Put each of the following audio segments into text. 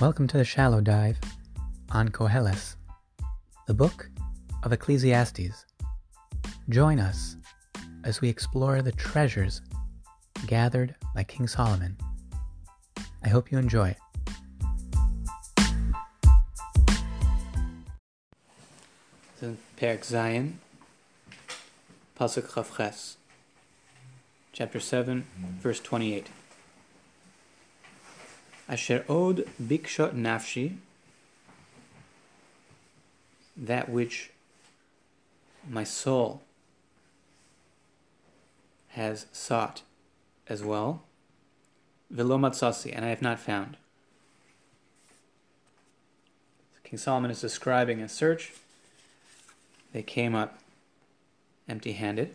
Welcome to the Shallow Dive on Koheles, the book of Ecclesiastes. Join us as we explore the treasures gathered by King Solomon. I hope you enjoy it. Perek Zayin, Pasuk Chavches, chapter 7, verse 28. Asher od biksha nafshi, that which my soul has sought as well, vilomatsasi, and I have not found. King Solomon is describing a search. They came up empty-handed.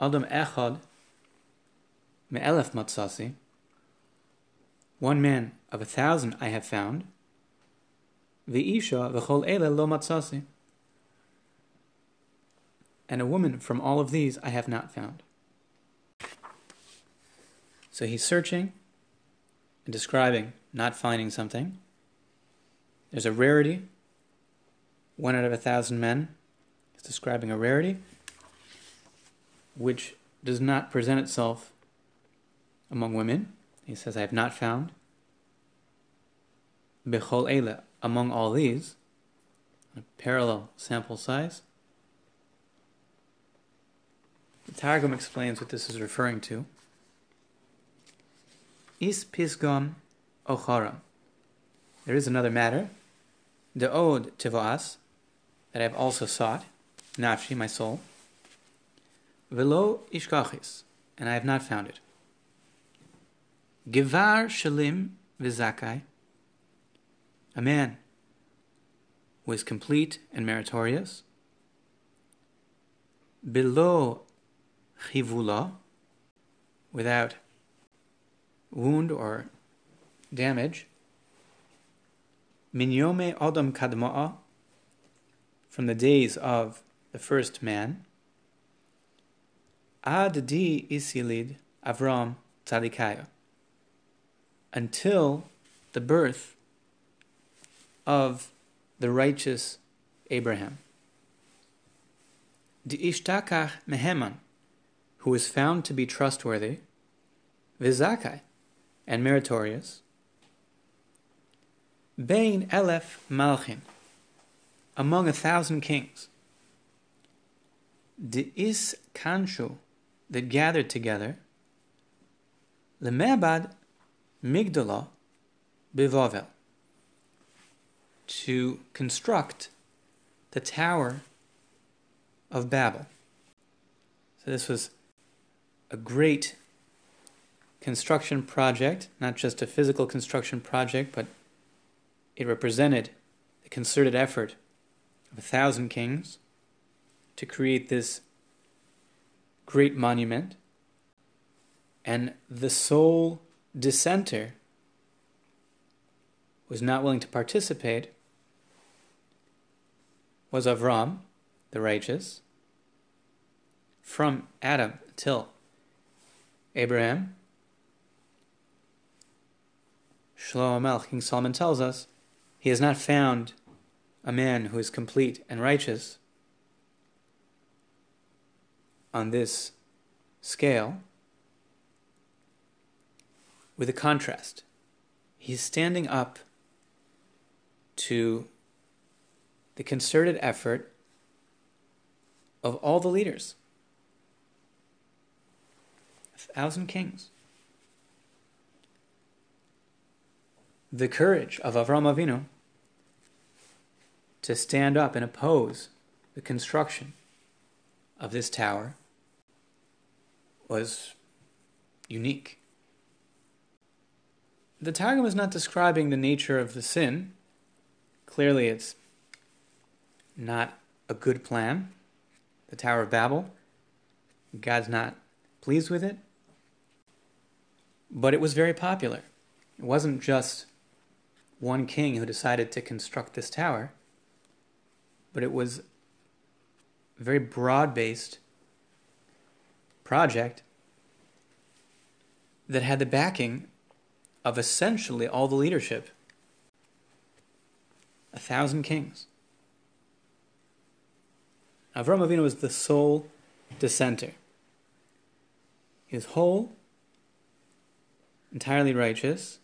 Adam echad me'elef matsasi, one man of a thousand I have found. V'isha v'chol ele lo matzasi. And a woman from all of these I have not found. So he's searching and describing not finding something. There's a rarity. One out of a thousand men is describing a rarity which does not present itself among women. He says, I have not found. Bechol Eile, among all these, a parallel sample size. The Targum explains what this is referring to. Is pisgam ochara. There is another matter. The ode tivoas, that I have also sought, nafshi, my soul. Velo ishkachis, and I have not found it. Givar Shalim Vizakai, a man who is complete and meritorious. Below Chivula, without wound or damage. Minyome Adam Kadma'a, from the days of the first man. Ad di Isilid Avram Tzadikaya until the birth of the righteous Abraham. The Ishtakach Meheman, who was found to be trustworthy, Vizakai, and meritorious, Bain Elef Malchin, among a thousand kings, the Is Kanshu, that gathered together, Lemebad Migdala Bivavel to construct the Tower of Babel. So this was a great construction project, not just a physical construction project, but it represented the concerted effort of a thousand kings to create this great monument. And the sole dissenter was not willing to participate was Avram, the righteous, from Adam till Abraham. Shlomo Melech, King Solomon tells us, he has not found a man who is complete and righteous on this scale with a contrast. He's standing up to the concerted effort of all the leaders. A thousand kings. The courage of Avram Avinu to stand up and oppose the construction of this tower was unique. The Targum is not describing the nature of the sin. Clearly, it's not a good plan. The Tower of Babel. God's not pleased with it. But it was very popular. It wasn't just one king who decided to construct this tower, but it was a very broad based project that had the backing of essentially all the leadership. A thousand kings. Avram Avinu was the sole dissenter. He was whole, entirely righteous,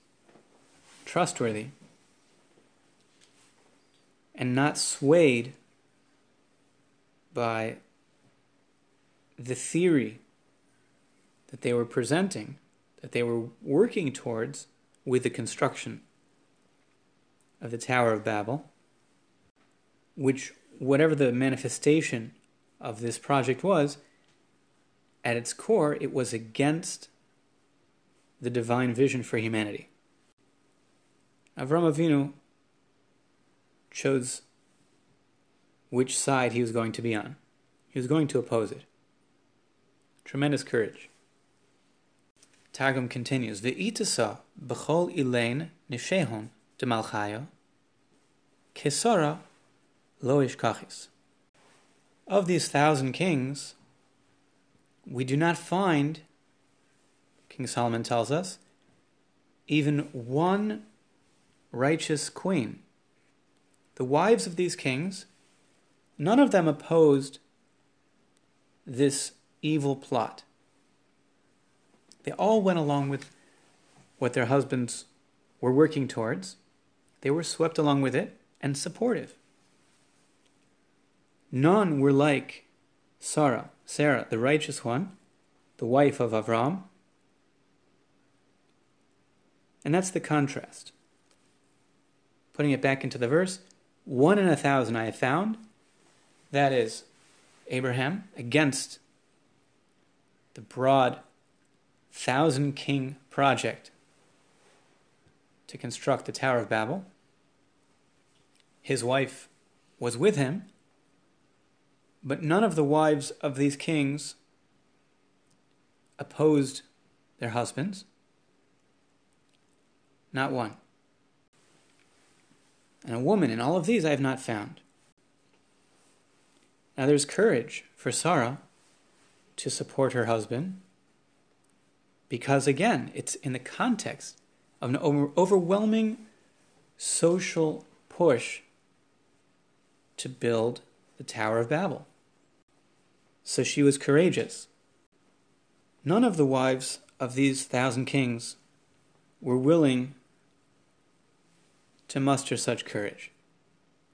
trustworthy, and not swayed by the theory that they were presenting, that they were working towards with the construction of the Tower of Babel, which, whatever the manifestation of this project was, at its core, it was against the divine vision for humanity. Avram Avinu chose which side he was going to be on. He was going to oppose it. Tremendous courage. Targum continues, V'itasa b'chol ilain nishehon de malchayo kesora lo ishkachis. Of these thousand kings, we do not find, King Solomon tells us, even one righteous queen. The wives of these kings, none of them opposed this evil plot. They all went along with what their husbands were working towards. They were swept along with it and supportive. None were like Sarah, Sarah, the righteous one, the wife of Avram. And that's the contrast. Putting it back into the verse, one in a thousand I have found. That is Abraham against the broad thousand king project to construct the Tower of Babel. His wife was with him, but none of the wives of these kings opposed their husbands. Not one. And a woman in all of these I have not found. Now there's courage for Sarah to support her husband because, again, it's in the context of an over- overwhelming social push to build the Tower of Babel. So she was courageous. None of the wives of these thousand kings were willing to muster such courage.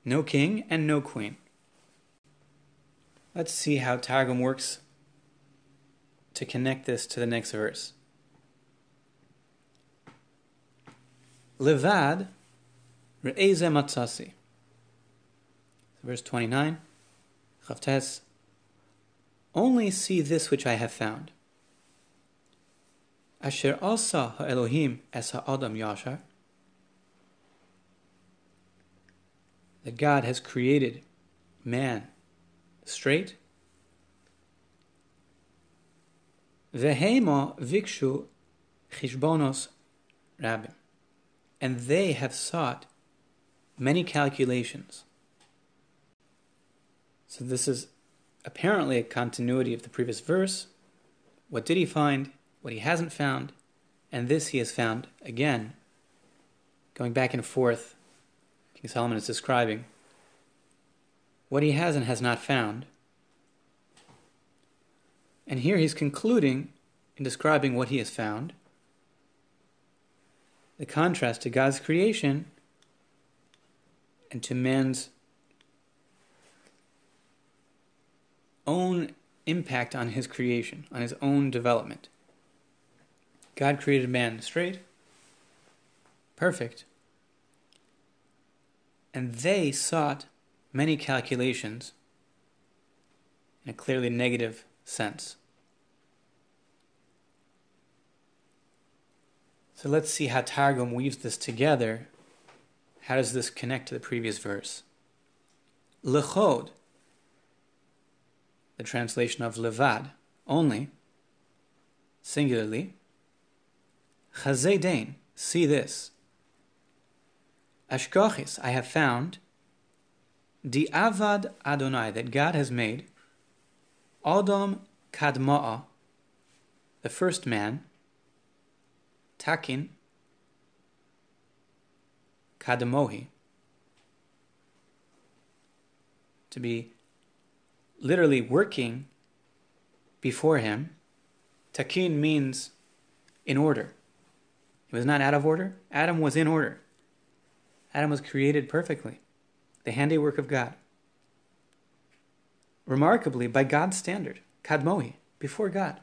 No king and no queen. Let's see how Targum works to connect this to the next verse. Levad re'eze matzasi. Verse 29, Chavtes, only see this which I have found. Asher asa ha'elohim es ha'adam yashar. That God has created man straight. Vehema vikshu chishbonos rabim. And they have sought many calculations. So this is apparently a continuity of the previous verse. What did he find? What he hasn't found? And this he has found again. Going back and forth, King Solomon is describing what he has and has not found. And here he's concluding in describing what he has found the contrast to God's creation and to man's own impact on his creation, on his own development. God created man straight, perfect, and they sought many calculations in a clearly negative sense. So let's see how Targum weaves this together. How does this connect to the previous verse? Lechod, the translation of levad, only, singularly. Chazedain, see this. Ashkochis, I have found. Di avad Adonai, that God has made. Adam kadma'a, the first man. Takin, kadamohi, to be literally working before him. Takin means in order. He was not out of order. Adam was in order. Adam was created perfectly, the handiwork of God. Remarkably, by God's standard, kadmohi, before God.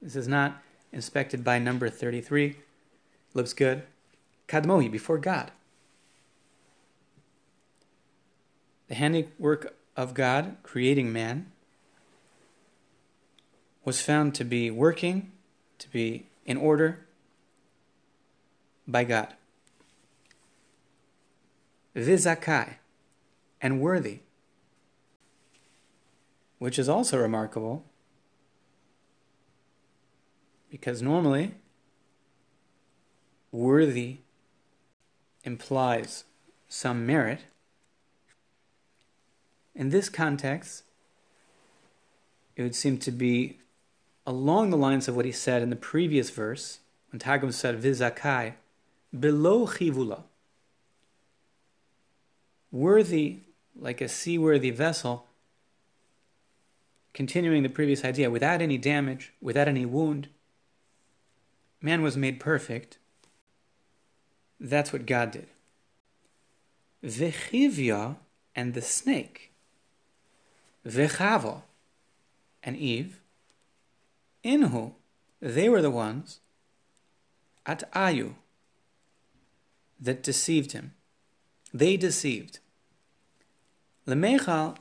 This is not inspected by number 33. Looks good. Kadmohi, before God. The handiwork of God, creating man, was found to be working, to be in order by God. Vizakai, and worthy, which is also remarkable because normally worthy implies some merit. In this context, it would seem to be along the lines of what he said in the previous verse, when Targum said, Vizakai, below chivula. Worthy, like a seaworthy vessel, continuing the previous idea, without any damage, without any wound. Man was made perfect. That's what God did. Vechivya and the snake. Vechava and Eve. Inhu, they were the ones at Ayu that deceived him. They deceived. Lemechal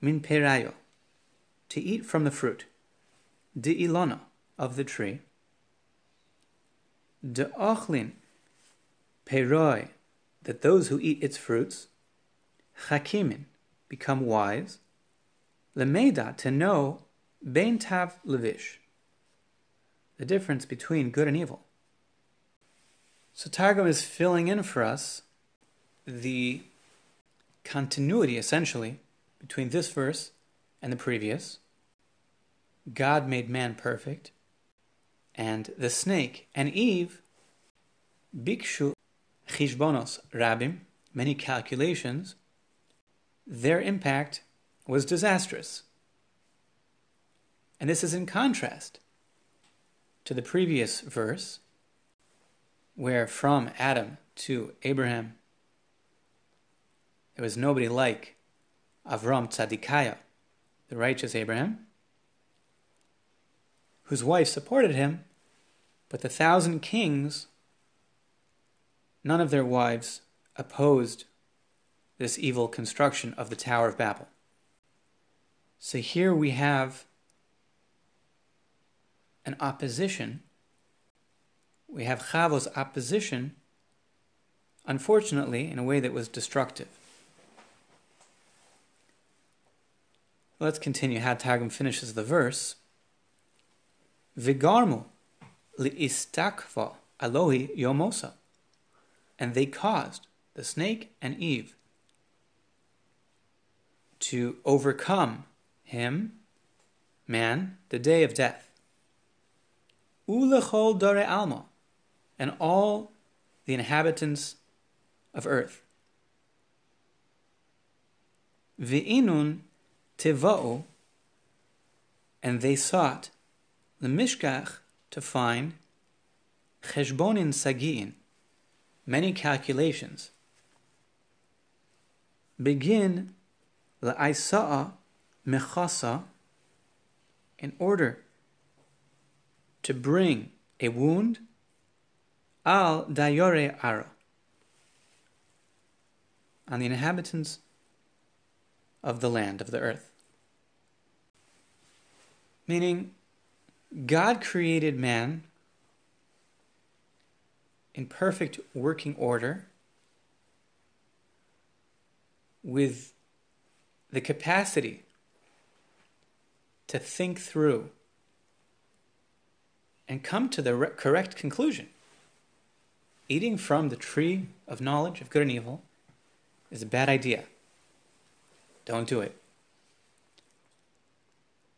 min perayo, to eat from the fruit. De ilona, of the tree. De ochlin, peroi, that those who eat its fruits. Chakimin, become wise. Lemeda, to know Bein Tav Levish, the difference between good and evil. So Targum is filling in for us the continuity, essentially, between this verse and the previous. God made man perfect, and the snake and Eve, Bikshu Chishbonos Rabim, many calculations, their impact was disastrous. And this is in contrast to the previous verse, where from Adam to Abraham, there was nobody like Avram Tzadikaya, the righteous Abraham, whose wife supported him, but the thousand kings, none of their wives opposed this evil construction of the Tower of Babel. So here we have an opposition. We have Chavo's opposition, unfortunately, in a way that was destructive. Let's continue how Targum finishes the verse. Vigarmu liistakva alohi yomosa. And they caused the snake and Eve to overcome him, man, the day of death ulechol dore alma, and all the inhabitants of earth. Ve'inun tiva'u, and they sought the mishkach to find cheshbonin sagiin, many calculations. Begin la'aisa'a mechasa in order to bring a wound al dayore ara on the inhabitants of the land of the earth. Meaning, God created man in perfect working order with the capacity to think through and come to the re- correct conclusion. Eating from the tree of knowledge of good and evil is a bad idea. Don't do it.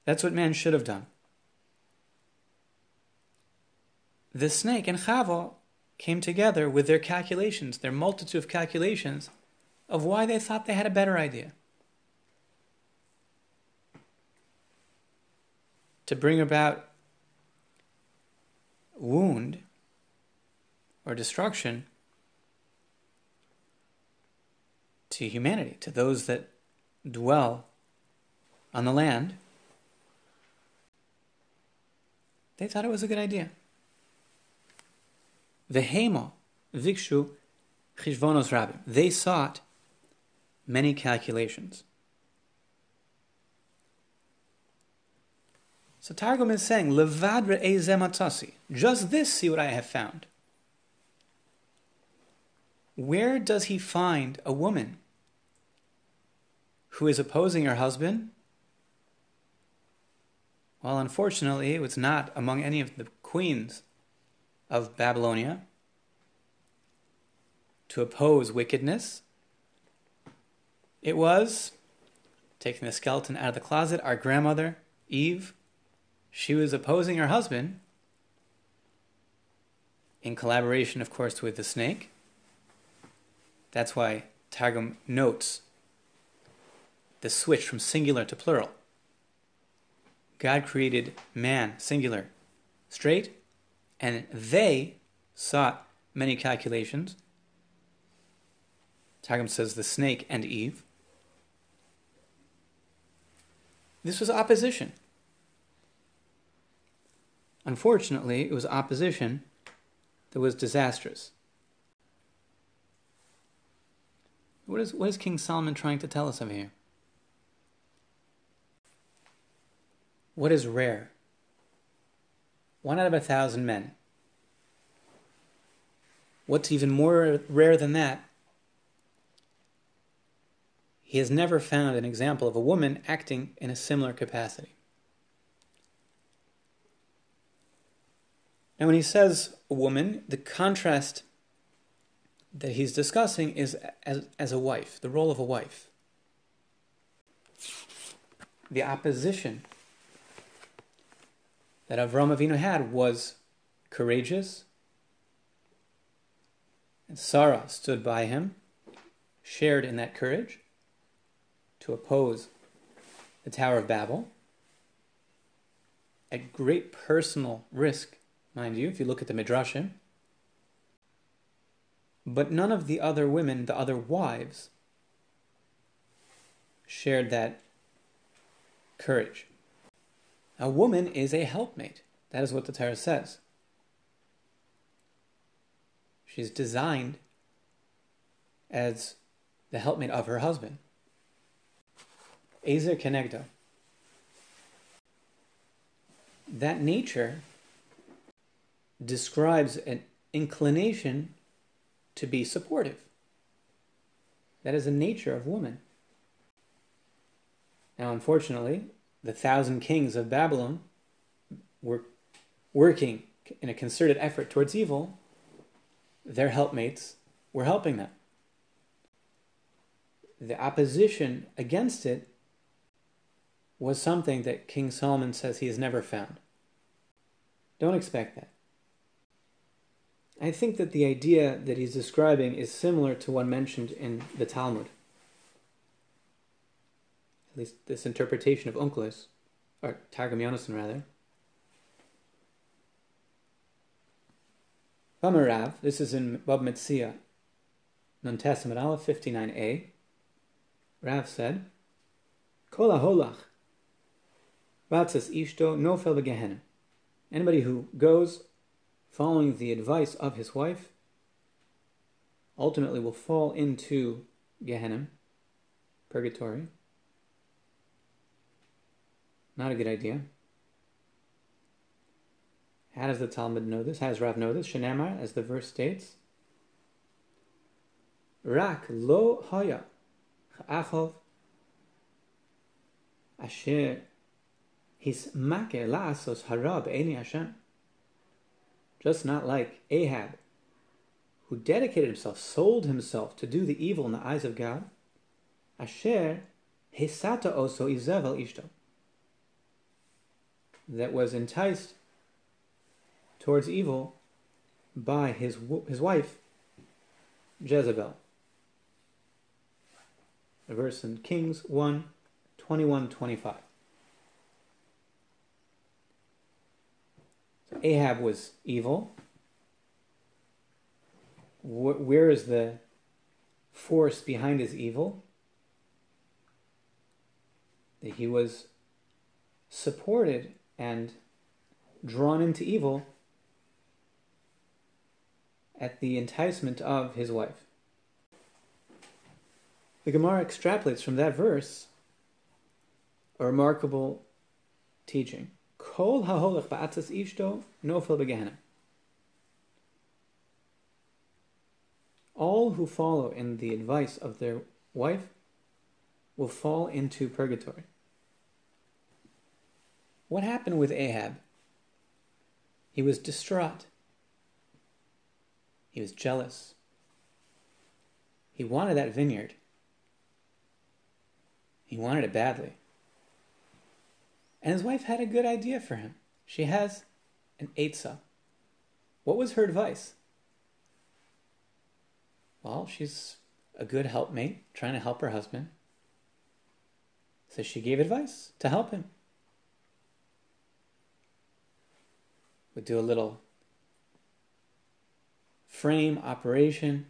That's what man should have done. The snake and Chava came together with their calculations, their multitude of calculations of why they thought they had a better idea. To bring about wound or destruction to humanity, to those that dwell on the land, they thought it was a good idea. Vehema vikshu chishvonos rabim. They sought many calculations. So Targum is saying, Levadre ezematasi. Just this, see what I have found. Where does he find a woman who is opposing her husband? Well, unfortunately, it was not among any of the queens of Babylonia to oppose wickedness. It was, taking the skeleton out of the closet, our grandmother, Eve. She was opposing her husband, in collaboration, of course, with the snake. That's why Targum notes the switch from singular to plural. God created man, singular, straight, and they sought many calculations. Targum says the snake and Eve. This was opposition. Unfortunately, it was opposition that was disastrous. What is, what is King Solomon trying to tell us of here? What is rare? One out of a thousand men. What's even more rare than that? He has never found an example of a woman acting in a similar capacity. Now, when he says woman, the contrast that he's discussing is as, as a wife, the role of a wife. The opposition that Avram Avinu had was courageous, and Sarah stood by him, shared in that courage to oppose the Tower of Babel at great personal risk, mind you, if you look at the Midrashim. But none of the other women, the other wives, shared that courage. A woman is a helpmate. That is what the Torah says. She's designed as the helpmate of her husband. Ezer Kenegdo. That nature describes an inclination to be supportive. That is the nature of woman. Now, unfortunately, the thousand kings of Babylon were working in a concerted effort towards evil. Their helpmates were helping them. The opposition against it was something that King Solomon says he has never found. Don't expect that. I think that the idea that he's describing is similar to one mentioned in the Talmud. Least this interpretation of Onkelos, or Targum Yonason rather. Bamarav, this is in Bava Metzia, Nun Aleph 59a. Rav said, Kol holach ratzas ishto nofel begehenim. Anybody who goes following the advice of his wife, ultimately will fall into Gehenna, purgatory. Not a good idea. How does the Talmud know this? How does Rav know this? Shenamar, as the verse states, Rak lo haya achov asher his make la'asos harab eni Hashem just not like Ahab, who dedicated himself, sold himself to do the evil in the eyes of God. Asher Hesata oso Izevel ishto. That was enticed towards evil by his, his wife Jezebel. A verse in Kings 1 21 25. So Ahab was evil. Where is the force behind his evil? That he was supported and drawn into evil at the enticement of his wife. The Gemara extrapolates from that verse a remarkable teaching. Kol haholech ba'atzas ishto nofel begehenna. All who follow in the advice of their wife will fall into purgatory. What happened with Ahab? He was distraught. He was jealous. He wanted that vineyard. He wanted it badly. And his wife had a good idea for him. She has an Eitzah. What was her advice? Well, she's a good helpmate, trying to help her husband. So she gave advice to help him. Do a little frame operation.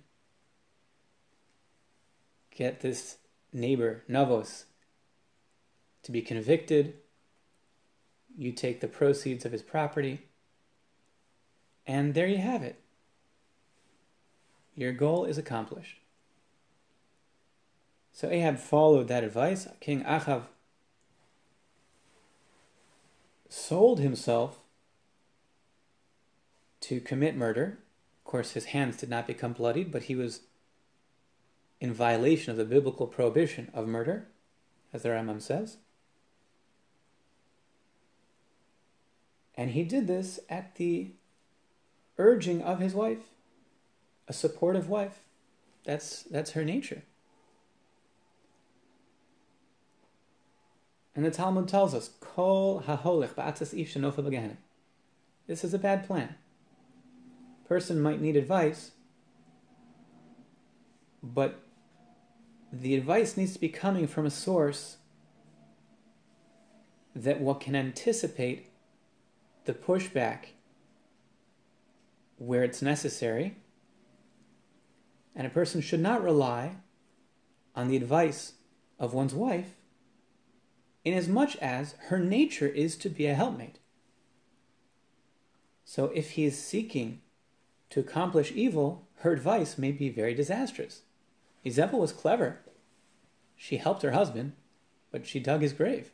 Get this neighbor, Navos, to be convicted. You take the proceeds of his property. And there you have it. Your goal is accomplished. So Ahab followed that advice. King Achav sold himself to commit murder. Of course, his hands did not become bloodied, but he was in violation of the biblical prohibition of murder, as the Rambam says. And he did this at the urging of his wife, a supportive wife. That's, that's her nature. And the Talmud tells us, Kol haholech ba'atzas This is a bad plan. Person might need advice, but the advice needs to be coming from a source that what can anticipate the pushback where it's necessary, and a person should not rely on the advice of one's wife inasmuch as her nature is to be a helpmate. So if he is seeking to accomplish evil, her advice may be very disastrous. Izebel was clever. She helped her husband, but she dug his grave.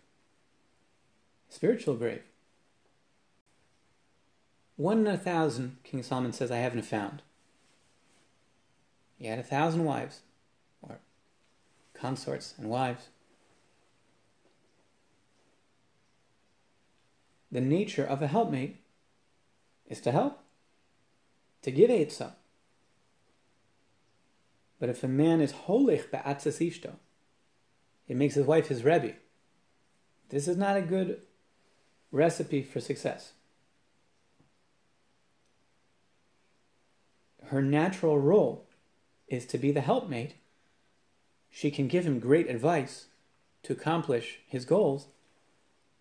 Spiritual grave. One in a thousand, King Solomon says, I haven't found. He had a thousand wives, or consorts and wives. The nature of a helpmate is to help, to give Eitzah. But if a man is holich be'atzas ishto, it makes his wife his rebbe. This is not a good recipe for success. Her natural role is to be the helpmate. She can give him great advice to accomplish his goals,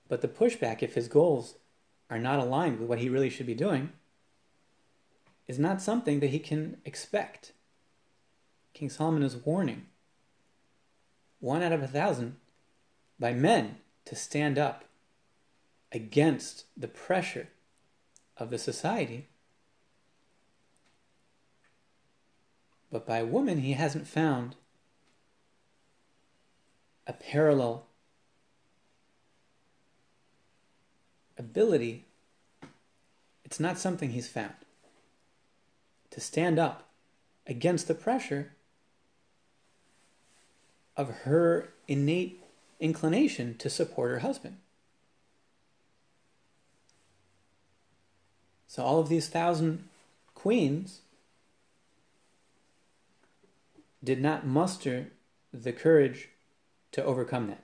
but the pushback, if his goals are not aligned with what he really should be doing, is not something that he can expect. King Solomon is warning one out of a thousand by men to stand up against the pressure of the society. But by woman, he hasn't found a parallel ability. It's not something he's found. To stand up against the pressure of her innate inclination to support her husband. So, all of these thousand queens did not muster the courage to overcome that.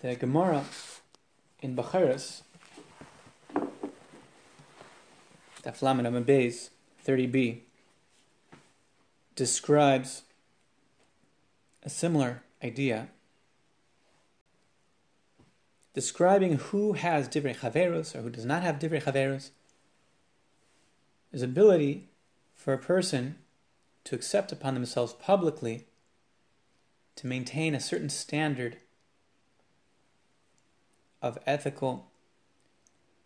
The Gemara in Bechoros Daflamin Beis 30b, describes a similar idea, describing who has divrei chaverus or who does not have divrei chaverus. His ability for a person to accept upon themselves publicly to maintain a certain standard of ethical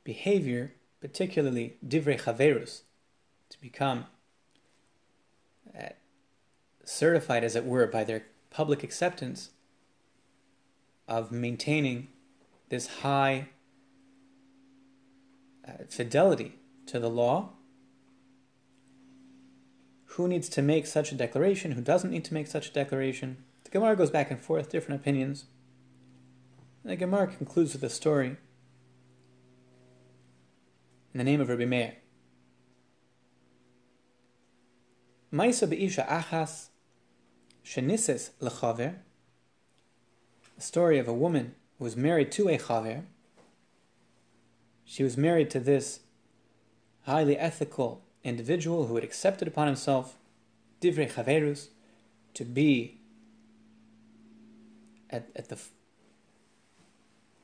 behavior, particularly divrei chaverus, to become uh, certified, as it were, by their public acceptance of maintaining this high uh, fidelity to the law. Who needs to make such a declaration? Who doesn't need to make such a declaration? The Gemara goes back and forth, different opinions. The Gemara concludes with a story in the name of Rabbi Meir. Maisa be'isha achas shenises lechaver. The story of a woman who was married to a chaver. She was married to this highly ethical individual who had accepted upon himself divrei chaverus to be at, at the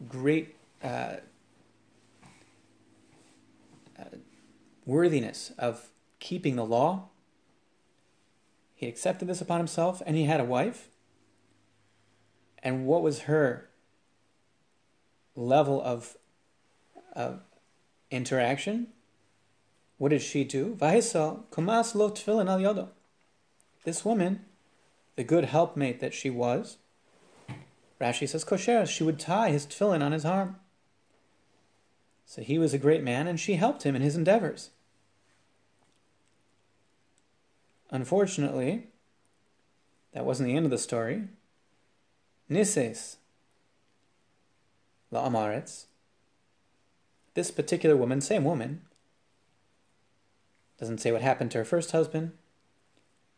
great uh, uh, worthiness of keeping the law. He accepted this upon himself, and he had a wife. And what was her level of uh, interaction? What did she do? Vahisal kumas lo tefillin al. This woman, the good helpmate that she was, Rashi says kosher, she would tie his tefillin on his arm. So he was a great man, and she helped him in his endeavors. Unfortunately, that wasn't the end of the story. Nises la'amaretz. This particular woman, same woman, doesn't say what happened to her first husband,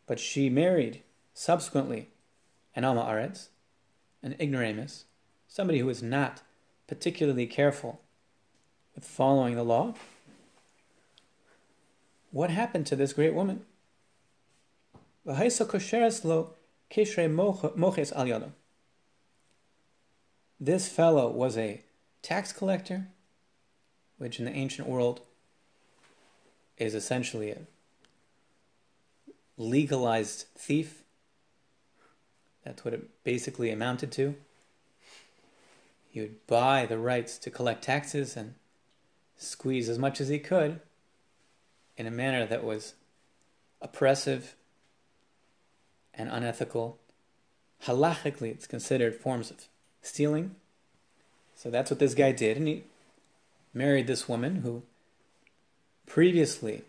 but she married subsequently an Amaretz, an ignoramus, somebody who is not particularly careful with following the law. What happened to this great woman? This fellow was a tax collector, which in the ancient world is essentially a legalized thief that's what it basically amounted to. He would buy the rights to collect taxes and squeeze as much as he could in a manner that was oppressive and unethical. Halachically, it's considered forms of stealing. So that's what this guy did, and he married this woman who previously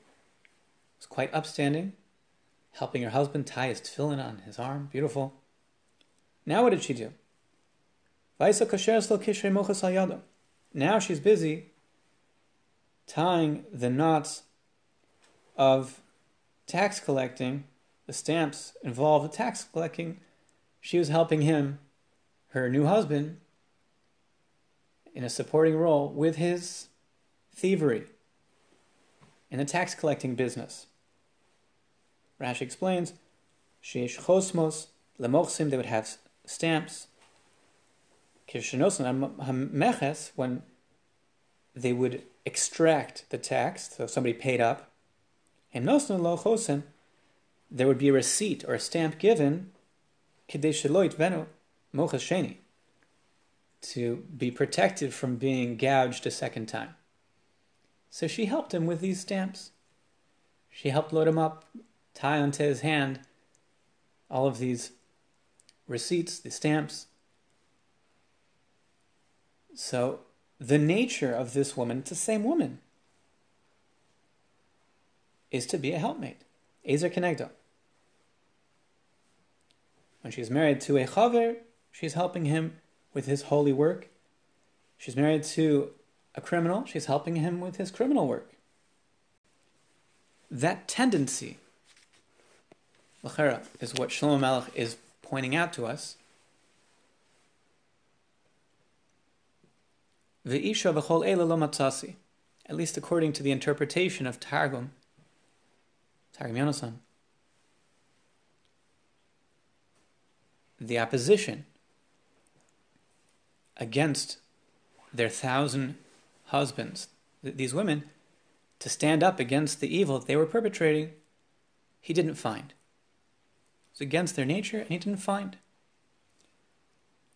was quite upstanding, helping her husband tie his tefillin on his arm. Beautiful. Now what did she do? Now she's busy tying the knots of tax collecting, the stamps involved tax collecting. She was helping him, her new husband, in a supporting role with his thievery in the tax collecting business. Rashi explains, Sheish chosmos lemochsim, they would have stamps, Kishanosen and Meches, when they would extract the tax, so somebody paid up, there would be a receipt or a stamp given to be protected from being gouged a second time. So she helped him with these stamps. She helped load him up, tie onto his hand all of these receipts, the stamps. So the nature of this woman, it's the same woman, is to be a helpmate. Ezer Kenegdo. When she's married to a chaver, she's helping him with his holy work. She's married to a criminal, she's helping him with his criminal work. That tendency, is what Shlomo Melech is pointing out to us. Ve'isha v'chol lo matzasi. at least according to the interpretation of Targum, Targum Yonasan, the opposition against their thousand husbands, these women, to stand up against the evil they were perpetrating, he didn't find. It was against their nature, and he didn't find.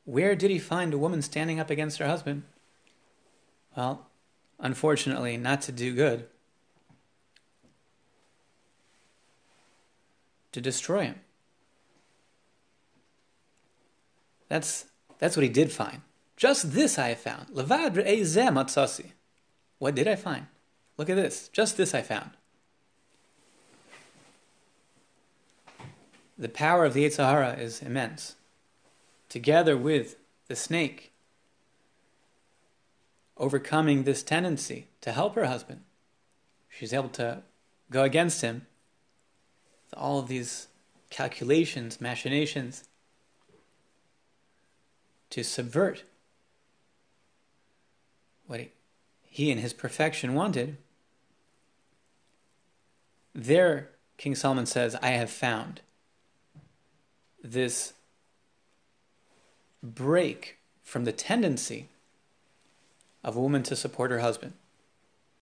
Where did he find a woman standing up against her husband? Well, unfortunately, not to do good, to destroy him. That's, that's what he did find. Just this I have found. Levad re'ezeh. What did I find? Look at this. Just this I found. The power of the Yetzer is immense. Together with the snake, overcoming this tendency to help her husband, she's able to go against him all of these calculations, machinations, to subvert what he, and his perfection wanted. There, King Solomon says, I have found this break from the tendency of a woman to support her husband.